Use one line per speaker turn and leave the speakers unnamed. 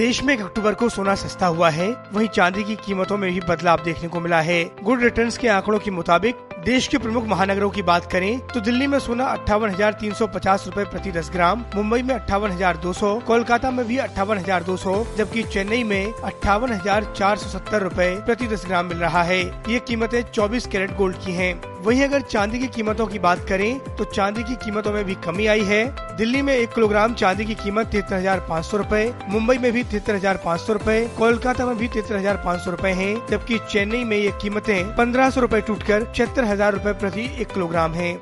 देश में एक अक्टूबर को सोना सस्ता हुआ है। वहीं चांदी की कीमतों में भी बदलाव देखने को मिला है। गुड रिटर्न्स के आंकड़ों के मुताबिक, देश के प्रमुख महानगरों की बात करें तो दिल्ली में सोना अट्ठावन हज़ार तीन सौ पचास रूपए प्रति दस ग्राम, मुंबई में अट्ठावन हज़ार दो सौ, कोलकाता में भी अट्ठावन हज़ार दो सौ, जबकि चेन्नई में अट्ठावन हज़ार चार सौ सत्तर रूपए प्रति दस ग्राम मिल रहा है। ये कीमतें चौबीस कैरेट गोल्ड की हैं। वहीं अगर चांदी की कीमतों की बात करें तो चांदी की कीमतों में भी कमी आई है। दिल्ली में एक किलोग्राम चांदी की कीमत तिहत्तर हज़ार पाँच सौ रूपए, मुंबई में भी तिहत्तर हज़ार पाँच सौ रूपए, कोलकाता में भी तिहत्तर हज़ार पाँच सौ रूपए है, जबकि चेन्नई में ये कीमतें पंद्रह सौ रूपए टूट कर छिहत्तर हज़ार रूपए प्रति एक किलोग्राम है।